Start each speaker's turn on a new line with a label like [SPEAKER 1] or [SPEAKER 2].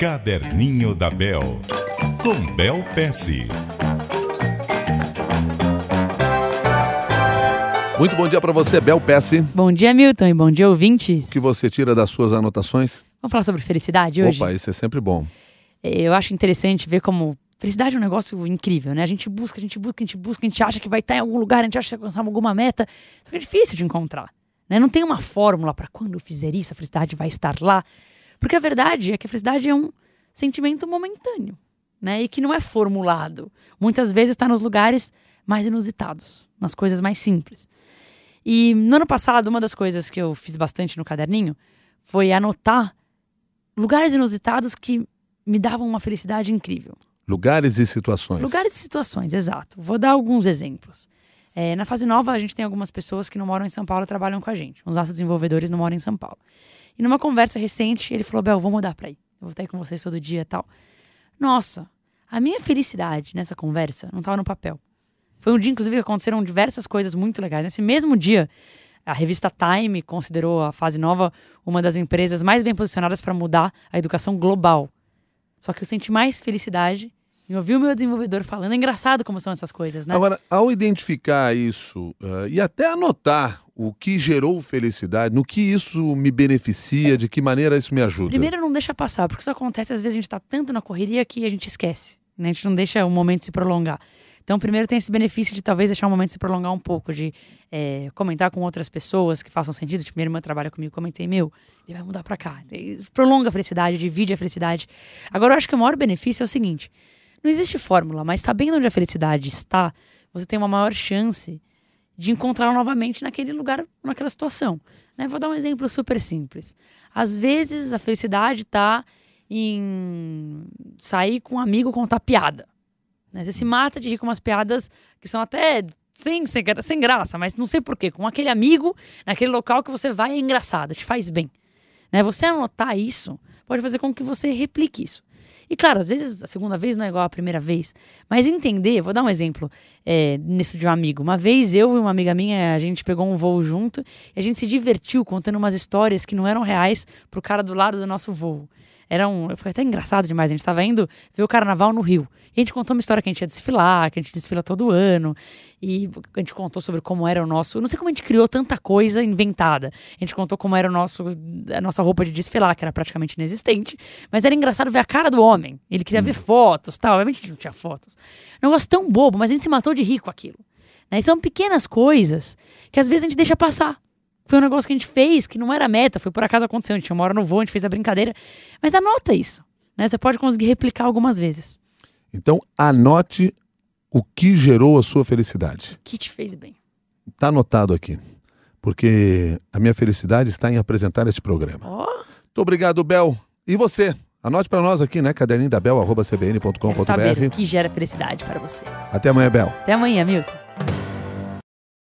[SPEAKER 1] Caderninho da Bel, com Bel Pesce.
[SPEAKER 2] Muito bom dia para você, Bel Pesce.
[SPEAKER 3] Bom dia, Milton, e bom dia, ouvintes.
[SPEAKER 2] O que você tira das suas anotações?
[SPEAKER 3] Vamos falar sobre felicidade hoje?
[SPEAKER 2] Opa, isso é sempre bom.
[SPEAKER 3] Eu acho interessante ver como felicidade é um negócio incrível, né? A gente busca, a gente busca, a gente busca, a gente acha que vai estar em algum lugar, a gente acha que vai alcançar alguma meta, só que é difícil de encontrar. Né? Não tem uma fórmula para quando eu fizer isso, a felicidade vai estar lá. Porque a verdade é que a felicidade é um sentimento momentâneo, né? E que não é formulado. Muitas vezes está nos lugares mais inusitados, nas coisas mais simples. E no ano passado, uma das coisas que eu fiz bastante no caderninho foi anotar lugares inusitados que me davam uma felicidade incrível.
[SPEAKER 2] Lugares e situações.
[SPEAKER 3] Lugares e situações, exato. Vou dar alguns exemplos. É, na fase nova, a gente tem algumas pessoas que não moram em São Paulo e trabalham com a gente. Os nossos desenvolvedores não moram em São Paulo. E numa conversa recente, ele falou: Bel, vou mudar pra aí. Eu vou estar aí com vocês todo dia e tal. Nossa, a minha felicidade nessa conversa não estava no papel. Foi um dia, inclusive, que aconteceram diversas coisas muito legais. Nesse mesmo dia, a revista Time considerou a fase nova uma das empresas mais bem posicionadas para mudar a educação global. Só que eu senti mais felicidade em ouvir o meu desenvolvedor falando. É engraçado como são essas coisas, né?
[SPEAKER 2] Agora, ao identificar isso uh, e até anotar o que gerou felicidade, no que isso me beneficia, de que maneira isso me ajuda?
[SPEAKER 3] Primeiro, não deixa passar, porque isso acontece, às vezes a gente está tanto na correria que a gente esquece. Né? A gente não deixa o momento se prolongar. Então, primeiro tem esse benefício de talvez deixar o momento se prolongar um pouco, de é, comentar com outras pessoas que façam sentido. Tipo, minha irmã trabalha comigo, comentei, meu, ele vai mudar para cá. Prolonga a felicidade, divide a felicidade. Agora, eu acho que o maior benefício é o seguinte: não existe fórmula, mas sabendo onde a felicidade está, você tem uma maior chance de encontrá-la novamente naquele lugar, naquela situação. Né? Vou dar um exemplo super simples. Às vezes a felicidade está em sair com um amigo contar piada. Né? Você se mata de rir com umas piadas que são até sem, sem, sem graça, mas não sei porquê. Com aquele amigo, naquele local que você vai, é engraçado, te faz bem. Né? Você anotar isso pode fazer com que você replique isso. E claro, às vezes a segunda vez não é igual à primeira vez. Mas entender, vou dar um exemplo é, nisso de um amigo. Uma vez eu e uma amiga minha, a gente pegou um voo junto e a gente se divertiu contando umas histórias que não eram reais pro cara do lado do nosso voo. Era um, foi até engraçado demais. A gente estava indo ver o carnaval no Rio. E a gente contou uma história que a gente ia desfilar, que a gente desfila todo ano. E a gente contou sobre como era o nosso. Não sei como a gente criou tanta coisa inventada. A gente contou como era o nosso, a nossa roupa de desfilar, que era praticamente inexistente. Mas era engraçado ver a cara do homem. Ele queria ver fotos tal. Obviamente a gente não tinha fotos. Um negócio tão bobo, mas a gente se matou de rir com aquilo. Né? E são pequenas coisas que às vezes a gente deixa passar. Foi um negócio que a gente fez, que não era meta, foi por acaso aconteceu. A gente uma hora no voo, a gente fez a brincadeira. Mas anota isso. Né? Você pode conseguir replicar algumas vezes.
[SPEAKER 2] Então, anote o que gerou a sua felicidade.
[SPEAKER 3] O que te fez bem.
[SPEAKER 2] Está anotado aqui. Porque a minha felicidade está em apresentar este programa.
[SPEAKER 3] Ó,
[SPEAKER 2] Muito obrigado, Bel. E você? Anote para nós aqui, né? Caderninho da Bel, arroba
[SPEAKER 3] quero saber
[SPEAKER 2] cbn.com.br.
[SPEAKER 3] o que gera felicidade para você.
[SPEAKER 2] Até amanhã, Bel.
[SPEAKER 3] Até amanhã, Milton.